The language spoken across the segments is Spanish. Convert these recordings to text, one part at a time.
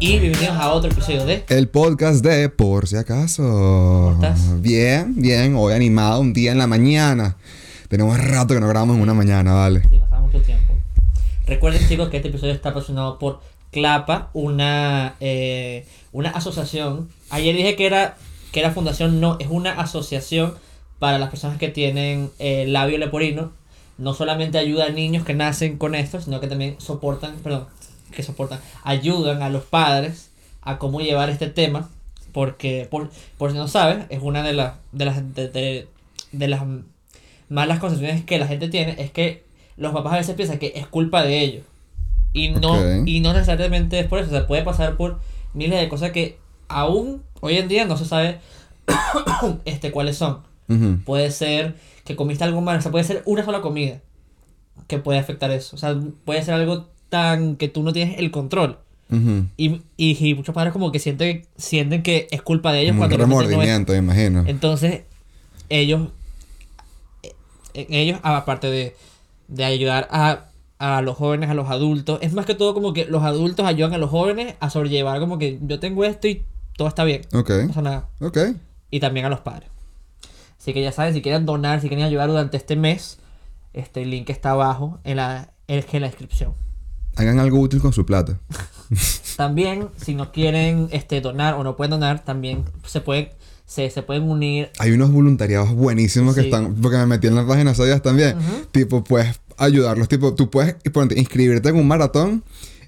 Y bienvenidos a otro episodio de El podcast de Por si acaso. ¿Cómo estás? Bien, bien. Hoy animado, un día en la mañana. Tenemos rato que no grabamos en una mañana, vale. Sí, pasaba mucho tiempo. Recuerden, chicos, que este episodio está patrocinado por CLAPA, una, eh, una asociación. Ayer dije que era, que era fundación, no, es una asociación para las personas que tienen eh, labio leporino. No solamente ayuda a niños que nacen con esto, sino que también soportan, perdón, que soportan, ayudan a los padres a cómo llevar este tema. Porque, por, por si no sabes, es una de las, de las, de, de- de las malas concepciones que la gente tiene, es que los papás a veces piensan que es culpa de ellos. Y no, Ok. y no necesariamente es por eso, o sea, puede pasar por miles de cosas que aún hoy en día no se sabe este, cuáles son. Ujú. Puede ser que comiste algo mal, o sea, puede ser una sola comida que puede afectar eso. O sea, puede ser algo tan que tú no tienes el control. Ujú. Y, y, y muchos padres como que sienten, sienten que es culpa de ellos Un cuando no remordimiento, me imagino. Entonces, ellos, eh, ellos, aparte de, de ayudar a, a los jóvenes, a los adultos, es más que todo como que los adultos ayudan a los jóvenes a sobrellevar como que yo tengo esto y todo está bien, Ok, no pasa nada. ok. Y también a los padres. Así que ya saben, si quieren donar, si quieren ayudar durante este mes, este link está abajo en la, en la descripción. Hagan algo útil con su plata. También, si no quieren este, donar o no pueden donar, también se pueden, se, se pueden unir Hay unos voluntariados buenísimos que están, porque me metí en las páginas días también. Tipo, puedes ayudarlos. Tipo, tú puedes ponte, inscribirte en un maratón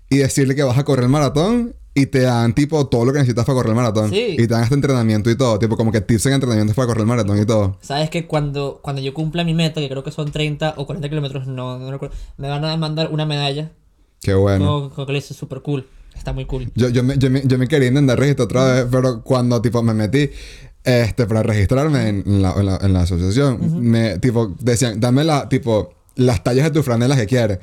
y decirle que vas a correr el maratón y te dan, tipo, todo lo que necesitas para correr el maratón. Sí. Y te dan este entrenamiento y todo. Tipo, como que tips en entrenamientos para correr el maratón y todo. Sabes que cuando, cuando yo cumpla mi meta, que creo que son 30 o 40 kilómetros, no, no recuerdo, me van a mandar una medalla. Qué bueno. Como, como que le súper cool. Está muy cool. Yo, yo, me, yo, me, yo me quería intentar registrar otra vez, pero cuando tipo me metí este, para registrarme en, la, en, la, en la asociación, me tipo decían, dame la, tipo, las tallas de tus franelas que quieres.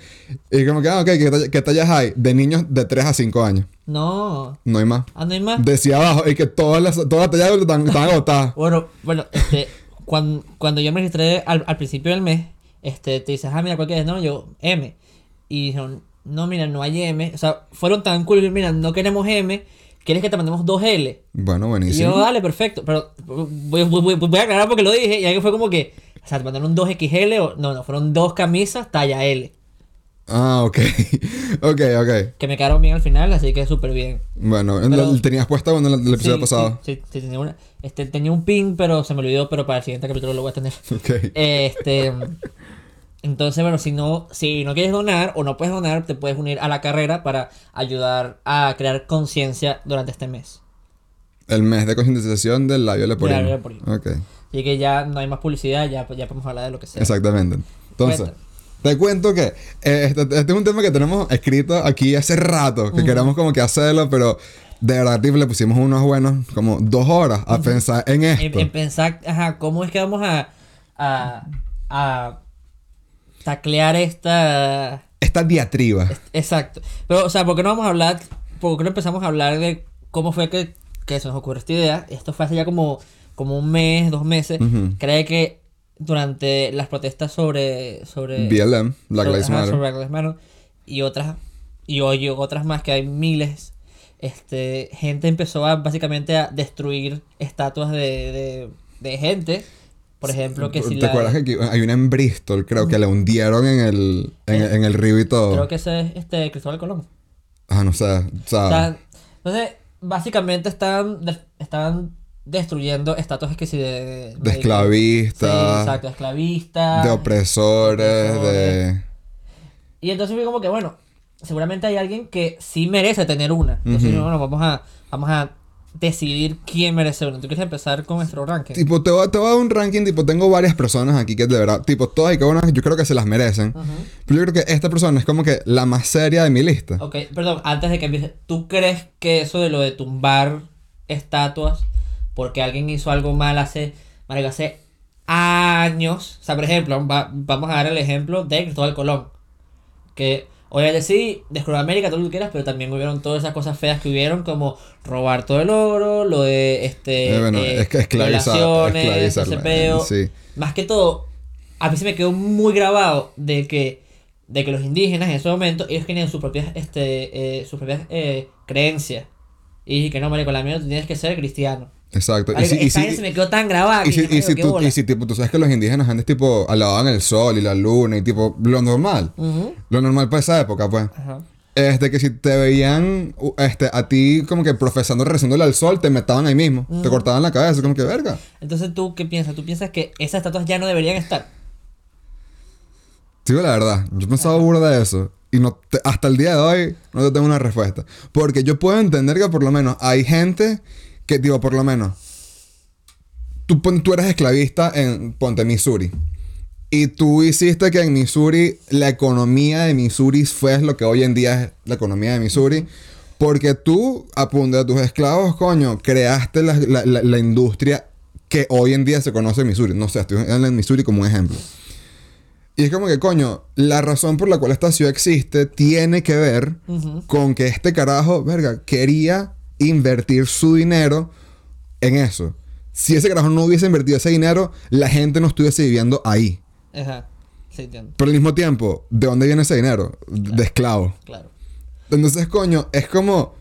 Y como que, ah, ok, ¿qué, talla- qué tallas hay? De niños de 3 a 5 años. No, No hay más. ah, no hay más. Decía abajo, y que todas las, todas las tallas están, están agotadas. Bueno, bueno, este, cuando, cuando yo me registré al, al principio del mes, este, te dices, ah, mira, ¿cuál quieres? No, yo, M. Y dijeron, no, mira, no hay M. O sea, fueron tan cool, mira, no queremos M, ¿quieres que te mandemos dos L? Bueno, Y buenísimo. yo, dale, perfecto. Pero voy, voy- voy- voy a aclarar porque lo dije. Y alguien fue como que, o sea, te mandaron dos XL o no, no, fueron dos camisas talla L. Ah, ok. ok, ok. Que me quedaron bien al final, así que súper bien. Bueno, Pero- tenías puesta cuando el, el episodio Sí, pasado. Sí, sí, sí, tenía, una, este, tenía un pin, pero se me olvidó, pero para el siguiente capítulo lo voy a tener. Ok. Este. Entonces, bueno, si no, si no quieres donar o no puedes donar, te puedes unir a la carrera para ayudar a crear conciencia durante este mes. El mes de concientización del labio leporino. labio leporino. Ok. Así que ya no hay más publicidad, ya, ya podemos hablar de lo que sea. Exactamente. Entonces, Cuenta. te cuento que eh, este, este es un tema que tenemos escrito aquí hace rato, que queremos como que hacerlo, pero de verdad le pusimos unos buenos, como dos horas a pensar en En, esto. en pensar, ajá, ¿cómo es que vamos a, a, a taclear esta... Esta diatriba. Exacto. Pero, o sea, ¿por qué no vamos a hablar, por qué no empezamos a hablar de cómo fue que, que se nos ocurrió esta idea? Esto fue hace ya como, como un mes, dos meses. Ujú. Cree que durante las protestas sobre... sobre BLM, Black Lives Matter. sobre Black Lives Matter, y otras y hoy otras más que hay miles este gente empezó a básicamente a destruir estatuas de, de, de gente por ejemplo que si ¿Te la acuerdas que hay una en Bristol, creo que la hundieron en el, en, en el río y todo? creo que ese es este Cristóbal Colón Ah, no sé. O sea, entonces básicamente están de- estaban destruyendo estatuas que si de de Sí, esclavistas, exacto esclavistas de opresores, de... Y entonces fue como que, bueno, seguramente hay alguien que sí merece tener una. Entonces, bueno, vamos a, vamos a decidir quién merece una. ¿Tú quieres empezar con nuestro ranking? Tipo, te voy, te voy a dar un ranking, tipo, tengo varias personas aquí que de verdad, tipo, todas y cada una yo creo que se las merecen. Pero yo creo que esta persona es como que la más seria de mi lista. Ok, perdón, antes de que empiece, ¿tú crees que eso de lo de tumbar estatuas porque alguien hizo algo mal hace, marico, hace años? O sea, por ejemplo, va- vamos a dar el ejemplo de Cristóbal Colón. Que, obviamente sí, descubrió América, todo lo que quieras, pero también hubieron todas esas cosas feas que hubieron, como robar todo el oro, lo de, este, Eh, bueno, eh, es que esclavizar, violaciones, esclavizar ese la- peo. sí. Más que todo, a mí se me quedó muy grabado de que, de que los indígenas en ese momento, ellos tenían sus propias, este, eh, sus propias eh, creencias. Y dije que no, marico, la mía tú tienes que ser cristiano. Exacto. Marico, esa vaina se me quedó tan grabada que y si, y si tú, y si tipo, tú sabes que los indígenas antes tipo alababan el sol y la luna y tipo lo normal. Lo normal para esa época, pues. Ajá. Este, que si te veían este, a ti como que profesando, rezándole al sol, te metaban ahí mismo. Te cortaban la cabeza, como que verga. Entonces, ¿tú qué piensas? ¿Tú piensas que esas estatuas ya no deberían estar? Digo la verdad, yo pensaba burda de eso. Y no te- hasta el día de hoy no te tengo una respuesta. Porque yo puedo entender que por lo menos hay gente que, digo, por lo menos, tú, tú eres esclavista en, ponte, Missouri. Y tú hiciste que en Missouri la economía de Missouri fue lo que hoy en día es la economía de Missouri. Porque tú, a punto de tus esclavos, coño, creaste la, la- la- la industria que hoy en día se conoce en Missouri. No sé, estoy hablando en Missouri como un ejemplo. Y es como que, coño, la razón por la cual esta ciudad existe tiene que ver con que este carajo, verga, quería invertir su dinero en eso. Si ese carajo no hubiese invertido ese dinero, la gente no estuviese viviendo ahí. Ajá. Sí, entiendo. Pero al mismo tiempo, ¿de dónde viene ese dinero? De esclavos. Claro. Entonces, coño, es como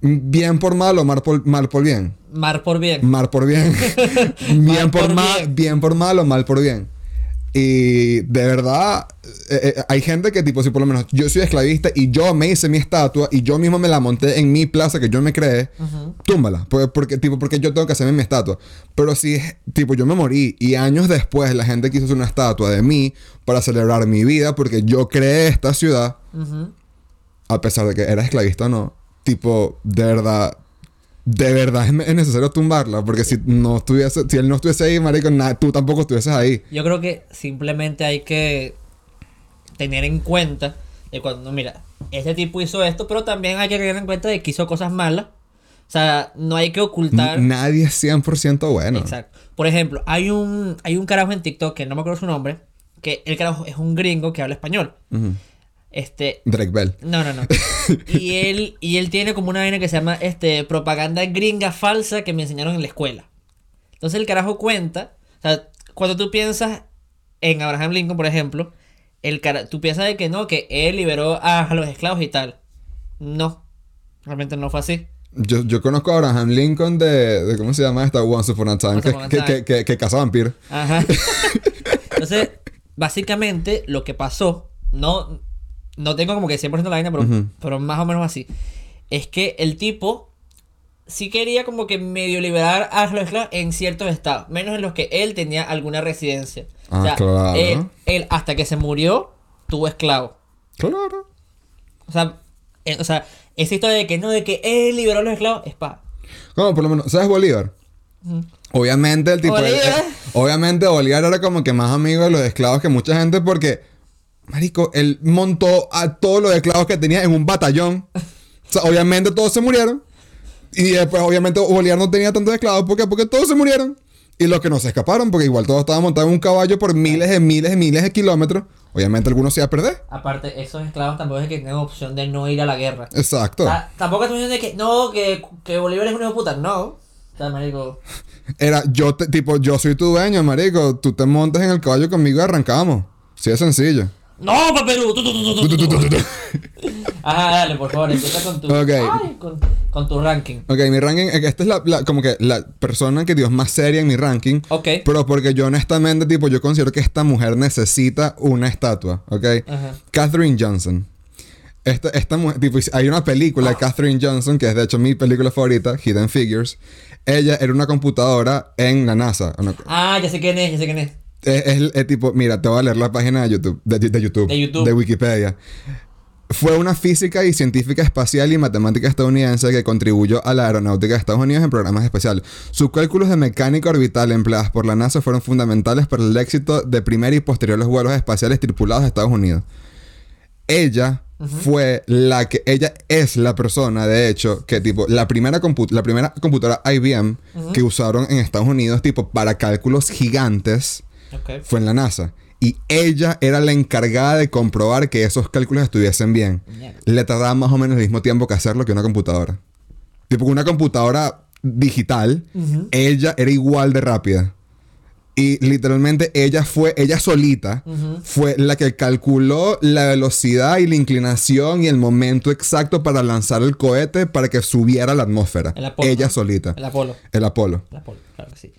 bien por mal o mal por, mal por bien. Mar por bien. Mal por bien. bien Mal por, por mal, bien. bien por mal o mal por bien. Y de verdad, eh, eh, hay gente que tipo, si por lo menos yo soy esclavista y yo me hice mi estatua y yo mismo me la monté en mi plaza que yo me creé, Ujú. túmbala. Porque, porque, tipo, porque yo tengo que hacerme mi estatua. Pero si, tipo, yo me morí y años después la gente quiso hacer una estatua de mí para celebrar mi vida porque yo creé esta ciudad, a pesar de que era esclavista o no, tipo, de verdad, de verdad es, es necesario tumbarla, porque si no estuviese, si él no estuviese ahí, marico, na- tú tampoco estuvieses ahí. Yo creo que simplemente hay que tener en cuenta de cuando, mira, este tipo hizo esto, pero también hay que tener en cuenta de que hizo cosas malas. O sea, no hay que ocultar. N- Nadie es 100% bueno. Exacto. Por ejemplo, hay un, hay un carajo en TikTok que no me acuerdo su nombre, que el carajo es un gringo que habla español. Este, Drake Bell. no, no, no. y él y él tiene como una vaina que se llama este propaganda gringa falsa que me enseñaron en la escuela. Entonces el carajo cuenta, o sea, cuando tú piensas en Abraham Lincoln, por ejemplo, el cara, tú piensas de que no, que él liberó a, a los esclavos y tal. No, realmente no fue así. Yo, yo conozco a Abraham Lincoln de, de ¿cómo se llama esta? Once Upon a Time, Once que, Upon a que, que, que, que caza vampiros. Ajá. Entonces, básicamente lo que pasó, no, no tengo como que 100% la vaina, pero, Ujú. pero más o menos así, es que el tipo sí quería como que medio liberar a los esclavos en ciertos estados, menos en los que él tenía alguna residencia. Ah, claro. Él, él, hasta que se murió, tuvo esclavos. Claro. O sea, eh, o sea, esa historia de que no, de que él liberó a los esclavos, es pa. Como por lo menos, ¿sabes Bolívar? Obviamente el tipo... el- Bolívar. eh, obviamente Bolívar era como que más amigo de los esclavos que mucha gente porque... Marico, él montó a todos los esclavos que tenía en un batallón. O sea, obviamente todos se murieron. Y después, obviamente, Bolívar no tenía tantos esclavos. ¿Por qué? Porque todos se murieron. Y los que no se escaparon, porque igual todos estaban montados en un caballo por miles de miles de miles de kilómetros. Obviamente algunos se iban a perder. Aparte, esos esclavos tampoco es que tengan opción de no ir a la guerra. Exacto. Tampoco es de que, no, que, que Bolívar es un hijo de puta, no. O sea, marico. Era, yo te, tipo, yo soy tu dueño, marico. Tú te montas en el caballo conmigo y arrancamos. Sí, es sencillo. ¡No, pa' Perú! Ajá, dale, por favor, empieza con tu. Ok. Ay, con, con tu ranking. Ok, mi ranking, eh, esta es la, la- como que la persona que Dios más seria en mi ranking. Ok. Pero porque yo honestamente, tipo, yo considero que esta mujer necesita una estatua, ¿ok? Ajá. Catherine Johnson. Esta, esta mujer, tipo, hay una película de Catherine Johnson, que es de hecho mi película favorita, Hidden Figures. Ella era una computadora en la NASA. Una- Ah, ya sé quién es, ya sé quién es. Es, es- es tipo, mira, te voy a leer la página de YouTube, de, de YouTube, De YouTube. de Wikipedia. Fue una física y científica espacial y matemática estadounidense que contribuyó a la aeronáutica de Estados Unidos en programas especiales. Sus cálculos de mecánica orbital empleados por la NASA fueron fundamentales para el éxito de primer y posteriores vuelos espaciales tripulados de Estados Unidos. Ella fue la que ella es la persona de hecho que tipo la primera la primera computadora IBM que usaron en Estados Unidos tipo para cálculos gigantes Fue en la NASA. Y ella era la encargada de comprobar que esos cálculos estuviesen bien. Le tardaba más o menos el mismo tiempo que hacerlo que una computadora. Tipo, una computadora digital, ella era igual de rápida. Y literalmente ella fue, ella solita, fue la que calculó la velocidad y la inclinación y el momento exacto para lanzar el cohete para que subiera a la atmósfera. El Apolo, ella ¿no? solita. El Apolo. El Apolo. El Apolo, claro que sí.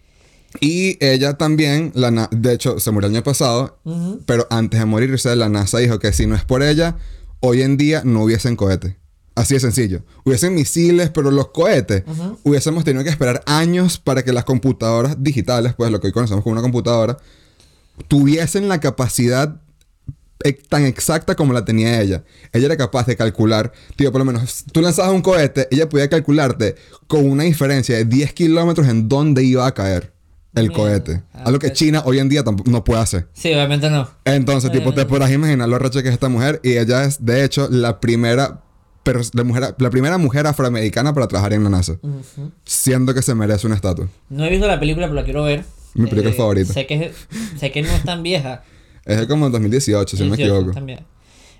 Y ella también, la de hecho, se murió el año pasado, pero antes de morirse, la NASA dijo que si no es por ella, hoy en día no hubiesen cohetes. Así de sencillo. Hubiesen misiles, pero los cohetes hubiésemos tenido que esperar años para que las computadoras digitales, pues lo que hoy conocemos como una computadora, tuviesen la capacidad e- tan exacta como la tenía ella. Ella era capaz de calcular, tío, por lo menos, tú lanzabas un cohete, ella podía calcularte con una diferencia de 10 kilómetros en dónde iba a caer el cohete. Ah, Algo que. China hoy en día no puede hacer. Sí, obviamente no. Entonces, tipo, te podrás imaginar lo recha que es esta mujer y ella es, de hecho, la primera, pero la, mujer, la primera mujer afroamericana para trabajar en la NASA. Siendo que se merece una estatua. No he visto la película, pero la quiero ver. Eh, Mi película favorita. Sé que, sé que no es tan vieja. Es como en 2018, si no me 18 equivoco. también.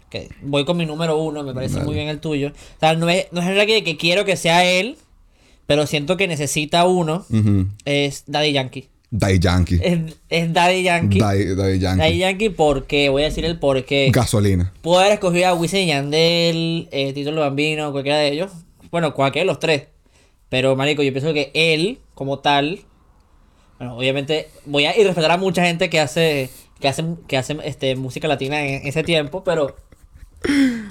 Ok, Voy con mi número uno, me parece Dale. muy bien el tuyo. O sea, no es, no es verdad que, que quiero que sea él, pero siento que necesita uno. Es Daddy Yankee. Daddy Yankee. Es, es Daddy Yankee. Daddy, Daddy Yankee. Daddy Yankee porque, voy a decir el porqué. Gasolina. Puedo haber escogido a Wisin y Yandel, eh, Tito el Bambino, cualquiera de ellos. Bueno, cualquiera de los tres. Pero, marico, yo pienso que él, como tal... Bueno, obviamente voy a irrespetar a mucha gente que hace... Que hace, que hace este, música latina en ese tiempo, pero...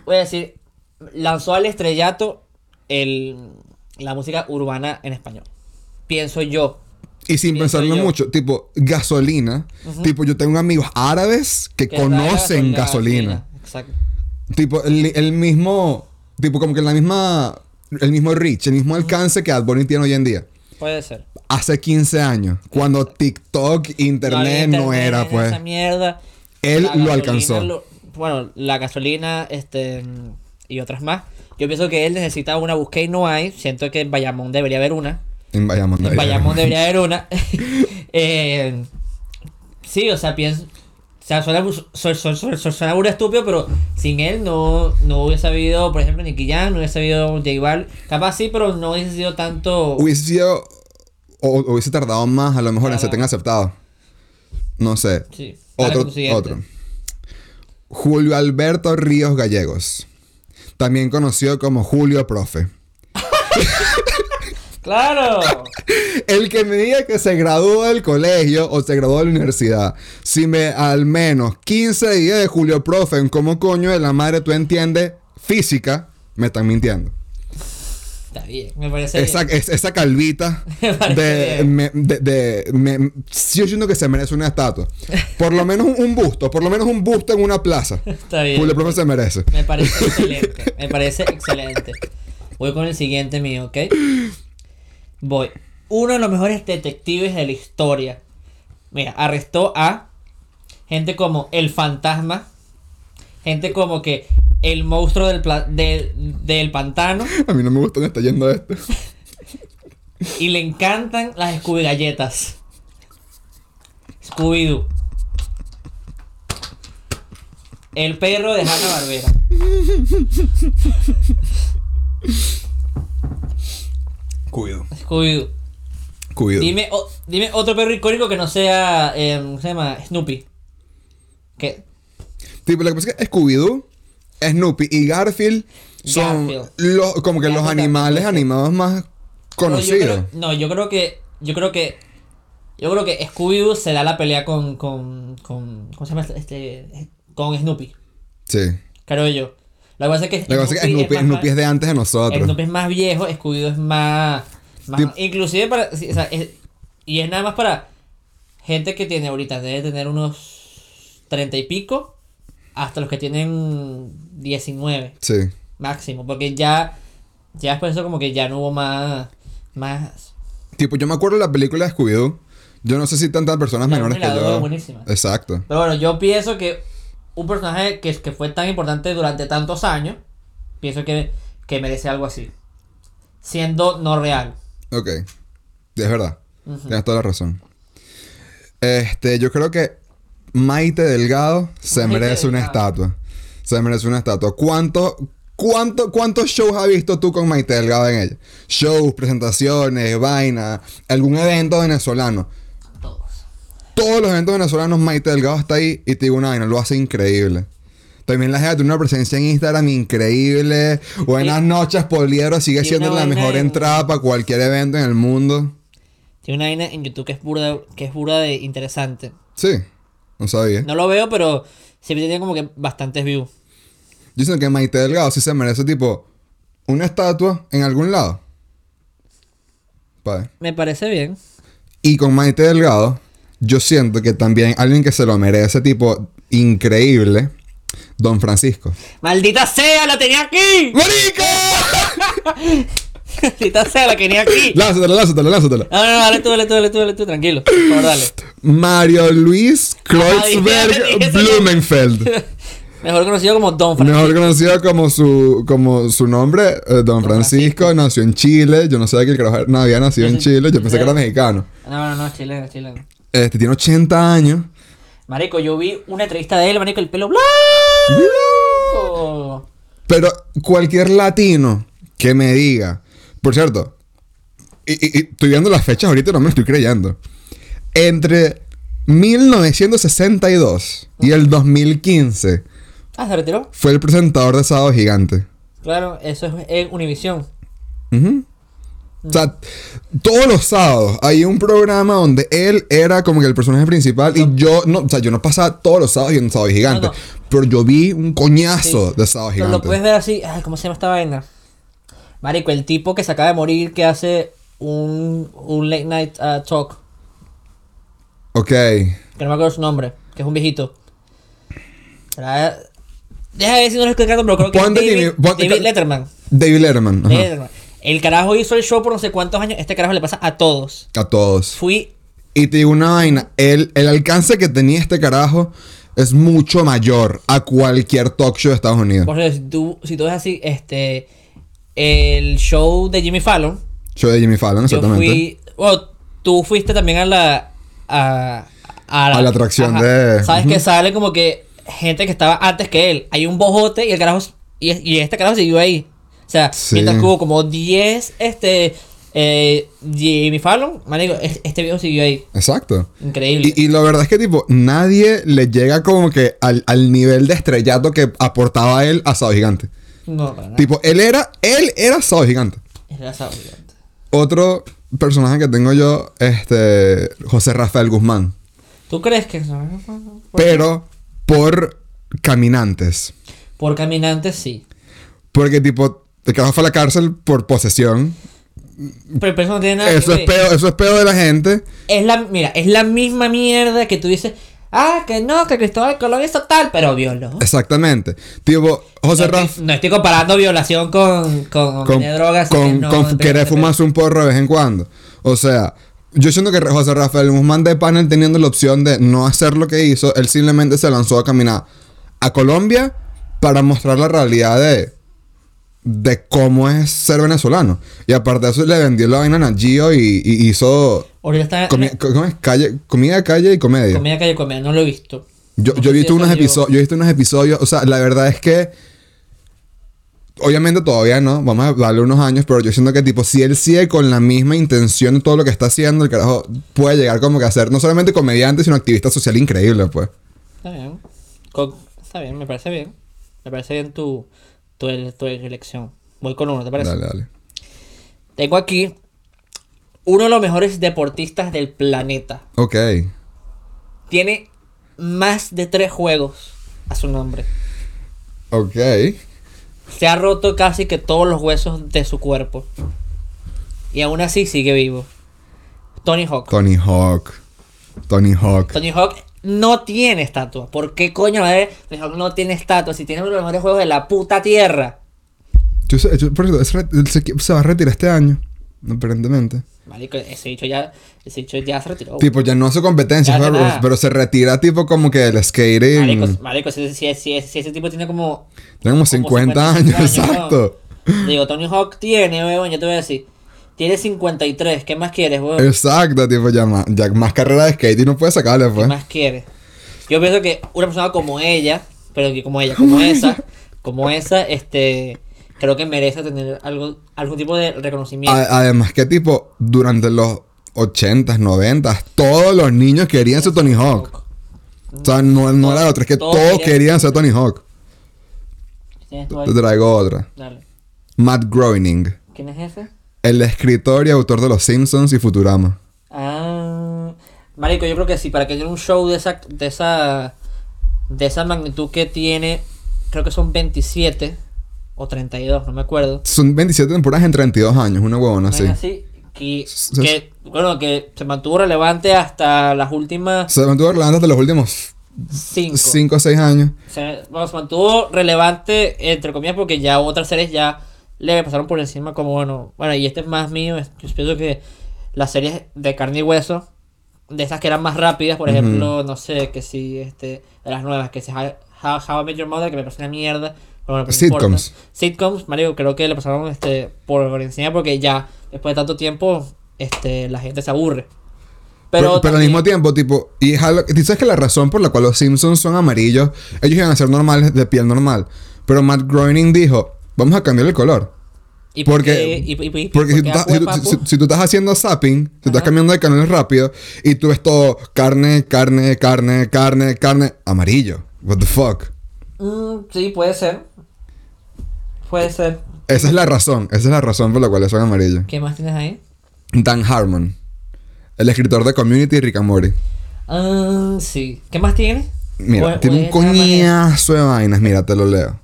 Voy a decir... Lanzó al estrellato el, la música urbana en español. Pienso yo. Y sin Pienso pensarlo yo. mucho, tipo, gasolina. Tipo, yo tengo amigos árabes que, conocen gasolina. Exacto. Tipo, el, el mismo. Tipo, como que la misma. El mismo reach, el mismo alcance que Ad Bunny tiene hoy en día. Puede ser. Hace 15 años, cuando TikTok, Internet no, internet, era, pues. Esa mierda. Él lo alcanzó. lo- bueno, la gasolina, este, y otras más. Yo pienso que él necesita una búsqueda y no hay. Siento que en Bayamón debería haber una. En Bayamón. En Bayamón debería haber una. Eh, sí, o sea, pienso. O sea, suena, su- su- su- su- su- suena burda estúpido, pero sin él no, no hubiese habido, por ejemplo, Nicky Jam, no hubiese habido J Balvin. Capaz sí, pero no hubiese sido tanto. Hubiese sido. O hubiese tardado más, a lo mejor, en ser tan aceptado. No sé. Sí. Otro, otro. Julio Alberto Ríos Gallegos. También conocido como Julio Profe. ¡Claro! El que me diga que se graduó del colegio o se graduó de la universidad, si me al menos 15 días de Julio Profe en cómo coño de la madre tú entiendes física, me están mintiendo. Está bien, me parece. Esa, bien. es- esa calvita Me parece de, bien. me- de, de- me- sí, yo siento que se merece una estatua. Por lo menos un, un busto, por lo menos un busto en una plaza. Está bien. Julio Profe se merece. Me parece excelente. Me parece excelente. Voy con el siguiente mío, ¿ok? Voy. Uno de los mejores detectives de la historia. Mira, arrestó a gente como el fantasma. Gente como que el monstruo del, pla- del, del pantano. A mí no me gusta está yendo esto. Y le encantan las Scooby galletas. Scooby-Doo. El perro de Hanna Barbera. Cuido. Scooby-Doo. Cuido. Dime, o- dime otro perro icónico que no sea. eh, ¿Cómo se llama? Snoopy. ¿Qué? Tipo, lo que pasa es que Scooby-Doo, Snoopy y Garfield son Garfield. los, como que los animales animados más yo conocidos. creo- no, yo creo que. Yo creo que. Yo creo que Scooby-Doo se da la pelea con. con. con ¿Cómo se llama este? Con Snoopy. Sí. Creo yo. Es que. Lo que pasa es que Snoopy, más- Snoopy es de antes de nosotros. Snoopy es más viejo, Scooby-Doo es más. más- Tip- inclusive para. o sea, es- y es nada más para gente que tiene ahorita, debe tener unos 30 y pico, hasta los que tienen 19 Sí. máximo, porque ya. Ya después de eso, como que ya no hubo más. Más. Tipo, yo me acuerdo de la película de Scooby-Doo. Yo no sé si tantas personas La menores que yo. buenísima. Exacto. Pero bueno, yo pienso que un personaje que, que fue tan importante durante tantos años, pienso que, que merece algo así. Siendo no real. Ok. Es verdad. Tienes toda la razón. Este, yo creo que Maite Delgado se Maite merece una estatua. Se merece una estatua. ¿Cuánto, cuánto, ¿Cuántos shows has visto tú con Maite Delgado en ella? Shows, presentaciones, vaina, algún evento venezolano. Todos. todos los eventos venezolanos, Maite Delgado está ahí y te digo una vaina, lo hace increíble. También la gente tiene una presencia en Instagram increíble. Buenas Sí. noches, Poliedro. Sigue siendo la mejor en- entrada para cualquier evento en el mundo. Tiene una vaina en YouTube que es burda, que es burda de interesante. Sí, no sabía. No lo veo, pero siempre tiene como que bastantes views. Yo siento que Maite Delgado sí se merece, tipo, una estatua en algún lado. Padre. Me parece bien. Y con Maite Delgado, yo siento que también alguien que se lo merece, tipo, increíble, Don Francisco. ¡Maldita sea! ¡La tenía aquí! ¡Marica! ¡Maldita sea! ¡La tenía aquí! lánzatela, lánzatela, lánzatela. No, no, no, dale tú, dale tú, dale tú, dale tú, tranquilo. Por favor, dale. Mario Luis Ah, Kreuzberg dije ese Blumenfeld. Mejor conocido como Don Francisco. Mejor conocido como su, como su nombre, eh, Don Francisco, nació en Chile. Yo no sabía que el no había nacido en Chile. Yo pensé que era mexicano. No, no, no, chileno, chileno. Este tiene 80 años. Marico, yo vi una entrevista de él, marico, el pelo blanco. Pero cualquier latino que me diga, por cierto, y, y- y estoy viendo las fechas ahorita y no me estoy creyendo. Entre 1962 y el 2015 Ah, se retiró. fue el presentador de Sábado Gigante. Claro, eso es en Univisión. Ujú. O sea, todos los sábados hay un programa donde él era como que el personaje principal y yo no, o sea, yo no pasaba todos los sábados viendo Sábado Gigante, No, no. pero yo vi un coñazo Sí. de Sábado Pero Gigante. lo puedes ver así. Ay, ¿cómo se llama esta vaina? Marico, el tipo que se acaba de morir que hace un, un late night uh, talk. Ok. Que no me acuerdo su nombre. Que es un viejito. Será- Deja de ver si no lo estoy pero creo que es Ponte David, Jimmy- ponte David ca- Letterman. David Letterman. ajá. Letterman. El carajo hizo el show por no sé cuántos años. Este carajo le pasa a todos. A todos. Fui. Y te digo una vaina, el, el alcance que tenía este carajo es mucho mayor a cualquier talk show de Estados Unidos. Por ejemplo, si tú, si tú ves así, este. El show de Jimmy Fallon. Show de Jimmy Fallon, Yo exactamente. fui. Bueno, tú fuiste también a la. A, A la atracción de- Sabes Ujú. que sale como que gente que estaba antes que él. Hay un bojote y el carajo. Y, y este carajo siguió ahí. O sea, Sí. mientras que hubo como 10 este. Eh, Jimmy Fallon, marico, es- este viejo siguió ahí. Exacto. Increíble. Y, y la verdad es que, tipo, nadie le llega como que al, al nivel de estrellato que aportaba él a Sábado Gigante. No, para nada. Tipo, él era, él era Sábado Gigante. Era sábado gigante. Otro personaje que tengo yo, este, José Rafael Guzmán. ¿Tú crees que.? Pero por caminantes. Por caminantes sí. Porque, tipo, el carajo fue a la cárcel por posesión. Pero, pero eso no tiene nada Eso que es ver. peor, eso es peor de la gente. Es la, mira, es la misma mierda que tú dices, ah, que no, que Cristóbal Colón hizo tal, pero violó. Exactamente. Tipo, José no, no estoy comparando violación con, con, drogas. con, que no, con querer fumarse un porro de vez en cuando. O sea, yo siento que José Rafael Guzmán de panel teniendo la opción de no hacer lo que hizo, él simplemente se lanzó a caminar a Colombia para mostrar la realidad de, de cómo es ser venezolano. Y aparte de eso le vendió la vaina a Geo y, y hizo Ahorita está comi- ¿cómo es? Calle, comida calle y comedia. comida calle comedia, no lo he visto. Yo, he visto unos episodios, yo he visto unos episodios, o sea, la verdad es que obviamente todavía no, vamos a darle unos años, pero yo siento que tipo si él sigue con la misma intención de todo lo que está haciendo, el carajo puede llegar como que a ser no solamente comediante, sino activista social increíble, pues. Está bien. Con- está bien, me parece bien. Me parece bien tu, tu, tu elección. Voy con uno, ¿te parece? Dale, dale. Tengo aquí uno de los mejores deportistas del planeta. Ok. Tiene más de tres juegos a su nombre. Ok. Se ha roto casi que todos los huesos de su cuerpo. Y aún así sigue vivo. Tony Hawk. Tony Hawk. Tony Hawk. Tony Hawk no tiene estatua. ¿Por qué coño madre Tony Hawk no tiene estatua? Si tiene uno de los mejores juegos de la puta tierra. Yo por se va a retirar este año, aparentemente. Marico, ese dicho ya, ese dicho ya se retiró. Tipo, ya no hace competencia, Ya, ya pero, pero se retira tipo como que el skating. Marico, marico, si, si- si- si ese tipo tiene como Tiene como 50 años, 55 exacto. Digo, Tony Hawk tiene, weón, yo te voy a decir. Tiene 53, ¿qué más quieres, weón? Exacto, tipo, ya más, ya más carrera de skate y no puede sacarle, ¿Qué pues. más quieres? Yo pienso que una persona como ella, pero que como ella, como esa, como esa, este, creo que merece tener algo, algún tipo de reconocimiento. A- además que tipo, durante los 80s, 90s, todos los niños querían ser Tony Hawk. O sea, no, no era otro, es que Todos todos querían- ser Tony Hawk. Te traigo otra. Dale. Matt Groening, ¿Quién es ese? el escritor y autor de Los Simpsons y Futurama. Ah, marico, yo creo que sí, para que haya un show de esa, de esa, de esa magnitud que tiene, creo que son 27 o 32, no me acuerdo. Son 27 temporadas en 32 años, una huevona ¿No es así. así? Que, que, bueno, que se mantuvo relevante hasta las últimas Se mantuvo relevante hasta los últimos 5. 5 o 6 años. Se, bueno, se mantuvo relevante, entre comillas, porque ya otras series ya le pasaron por encima como, bueno, bueno, y este es más mío, yo pienso que las series de carne y hueso, de esas que eran más rápidas, por ejemplo, no sé, que si, este, de las nuevas, que si How, How, I Met Your Mother, que me parece una mierda, bueno, pues no. Sitcoms. Sitcoms, Mario, creo que le pasaron este, por encima porque ya, después de tanto tiempo, este, la gente se aburre. Pero, pero al también- mismo tiempo, tipo, y es algo- sabes que la razón por la cual los Simpsons son amarillos, ellos iban a ser normales, de piel normal. Pero Matt Groening dijo, vamos a cambiar el color. ¿Y por Porque, y- y- y- porque si, por tú qué estás, si, tú, Apu si- si tú estás haciendo zapping, si estás Ajá. cambiando de canales rápido, y tú ves todo carne, carne, carne, carne, carne, amarillo. What the fuck. Mm, sí, puede ser. Puede ser. Esa es la razón, esa es la razón por la cual son amarillos. ¿Qué más tienes ahí? Dan Harmon, el escritor de Community y Rick and Morty. Ah, sí. ¿Qué más tiene? Mira, O- tiene un coñazo de vainas. Mira, te lo leo.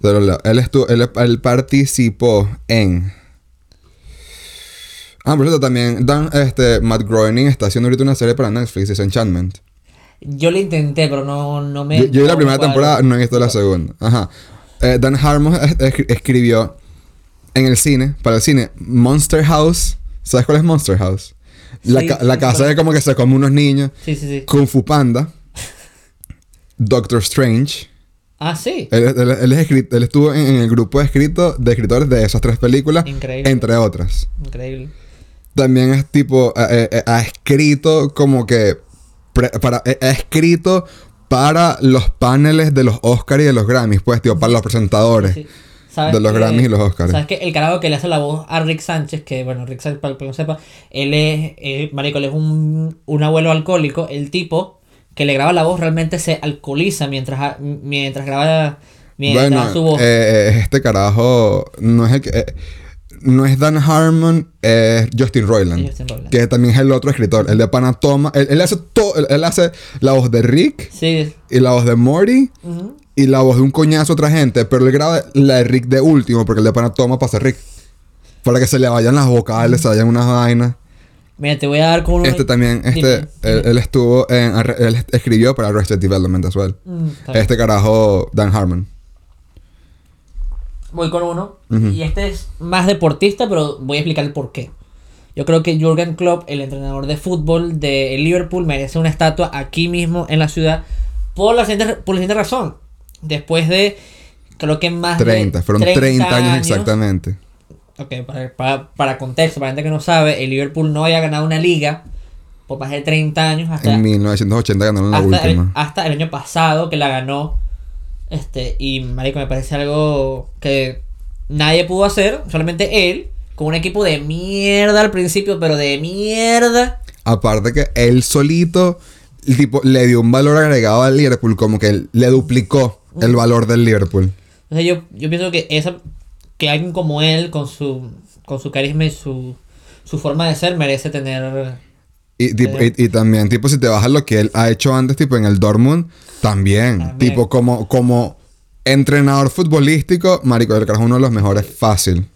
Te lo leo. Él, estuvo, él, él participó en. Ah, por cierto, también Dan, este, Matt Groening está haciendo ahorita una serie para Netflix, es Enchantment. Yo lo intenté, pero no, no me. Yo, yo vi la primera temporada, no he visto la segunda. Ajá. Eh, Dan Harmon es- es- escribió en el cine, para el cine, Monster House. ¿Sabes cuál es Monster House? La, Sí, ca- sí, la casa de como que se come unos niños. Sí, sí, sí. Kung Fu Panda. Doctor Strange. Ah, sí. Él, él- él es escrit- él estuvo en, en el grupo de, escrito, de escritores de esas tres películas, Increíble. entre otras. Increíble. También es tipo, eh, eh, ha escrito como que, pre- para, eh, ha escrito para los paneles de los Oscars y de los Grammys, pues, tío, para los presentadores. Sí. ¿Sabes De los que- Grammys y los Oscars. ¿Sabes que El carajo que le hace la voz a Rick Sánchez, que bueno, Rick Sánchez, para el que no sepa, él es, eh, marico, él es un, un abuelo alcohólico. El tipo que le graba la voz realmente se alcoholiza mientras, mientras graba mientras Bueno, su voz. eh, eh, este carajo no es el que... eh, no es Dan Harmon, es Justin Roiland. Justin Roiland. Que también es el otro escritor, el de Panatoma. Él, él hace todo, él, él hace la voz de Rick Sí. y la voz de Morty y la voz de un coñazo a otra gente, pero él graba la de Rick de último porque el de Panatoma pasa Rick. Para que se le vayan las vocales, se vayan unas vainas. Mira, te voy a dar como uno- Este también, este, Dime, él, dime. él estuvo en, él escribió para Arrested Development as well. Mm. Este carajo, Dan Harmon. Voy con uno. Y este es más deportista, pero voy a explicar el por qué. Yo creo que Jürgen Klopp, el entrenador de fútbol de Liverpool, merece una estatua aquí mismo en la ciudad por la siguiente, por la siguiente razón. Después de, creo que más 30, de fueron 30, años exactamente. Ok, para, para, para contexto, para gente que no sabe, el Liverpool no había ganado una liga por más de 30 años hasta, En 1980 ganaron la hasta, el, última. hasta el año pasado que la ganó. Este, y marico, me parece algo que nadie pudo hacer, solamente él, con un equipo de mierda al principio, pero de mierda. Aparte que él solito el tipo, le dio un valor agregado al Liverpool, como que él le duplicó el valor del Liverpool. Entonces yo, yo pienso que esa que alguien como él, con su, con su carisma y su, su forma de ser, merece tener... Y, tipo, y, y también, tipo, si te bajas lo que él ha hecho antes, tipo, en el Dortmund, también. También. Tipo, como, como entrenador futbolístico, marico, el carajo es uno de los mejores fácil.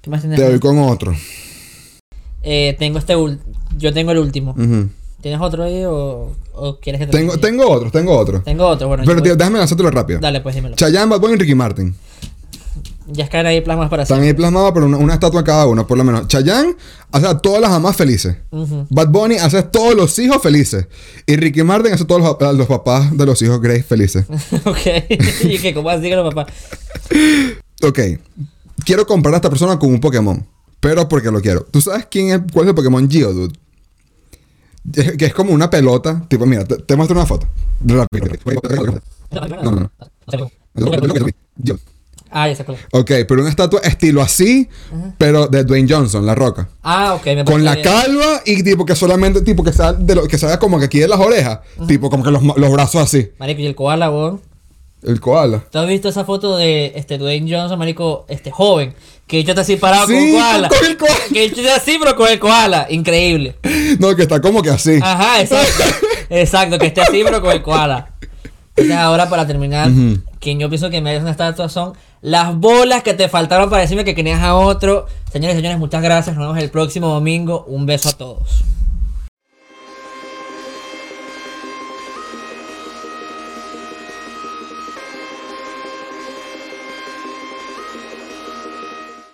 ¿Qué más tienes? Te doy con otro. Eh, tengo este yo tengo el último. ¿Tienes otro ahí o, o quieres que te Tengo, lo- tengo otro, tengo otro. Tengo otro, bueno. Pero, tío, voy- déjame lanzártelo rápido. Dale, pues dímelo. Chayanne, Bad Bunny y Ricky Martin. Ya es que ahí plasmas para Están ahí plasmados, pero una, una estatua cada uno, por lo menos. Chayanne hace a todas las mamás felices. Bad Bunny hace a todos los hijos felices. Y Ricky Martin hace a todos los, a los papás de los hijos Grace felices. ok. y que como así que los papás. Ok. Quiero comparar a esta persona con un Pokémon. Pero porque lo quiero. ¿Tú sabes quién es, cuál es el Pokémon Geodude? Que es como una pelota. Tipo, mira, te, te muestro una foto. Rápido. No, no, no. Ah, ya sé cuál es. Ok, pero una estatua estilo así, pero de Dwayne Johnson, La Roca. Ah, ok, me Con la bien. calva y tipo que solamente tipo que sea de lo que sea como que aquí de las orejas, tipo como que los, los brazos así, Marico, y el koala, weón. el koala. ¿Tú has visto esa foto de este Dwayne Johnson, marico, este joven? Que hecho está así parado con un koala. con el koala. Que hecho está así, pero con el koala. Increíble. No, que está como que así. Ajá, exacto. exacto, que esté así, pero con el koala. Entonces ahora para terminar, quien yo pienso que merece una estatua son las bolas que te faltaron para decirme que querías a otro. Señores y señores, muchas gracias. Nos vemos el próximo domingo. Un beso a todos.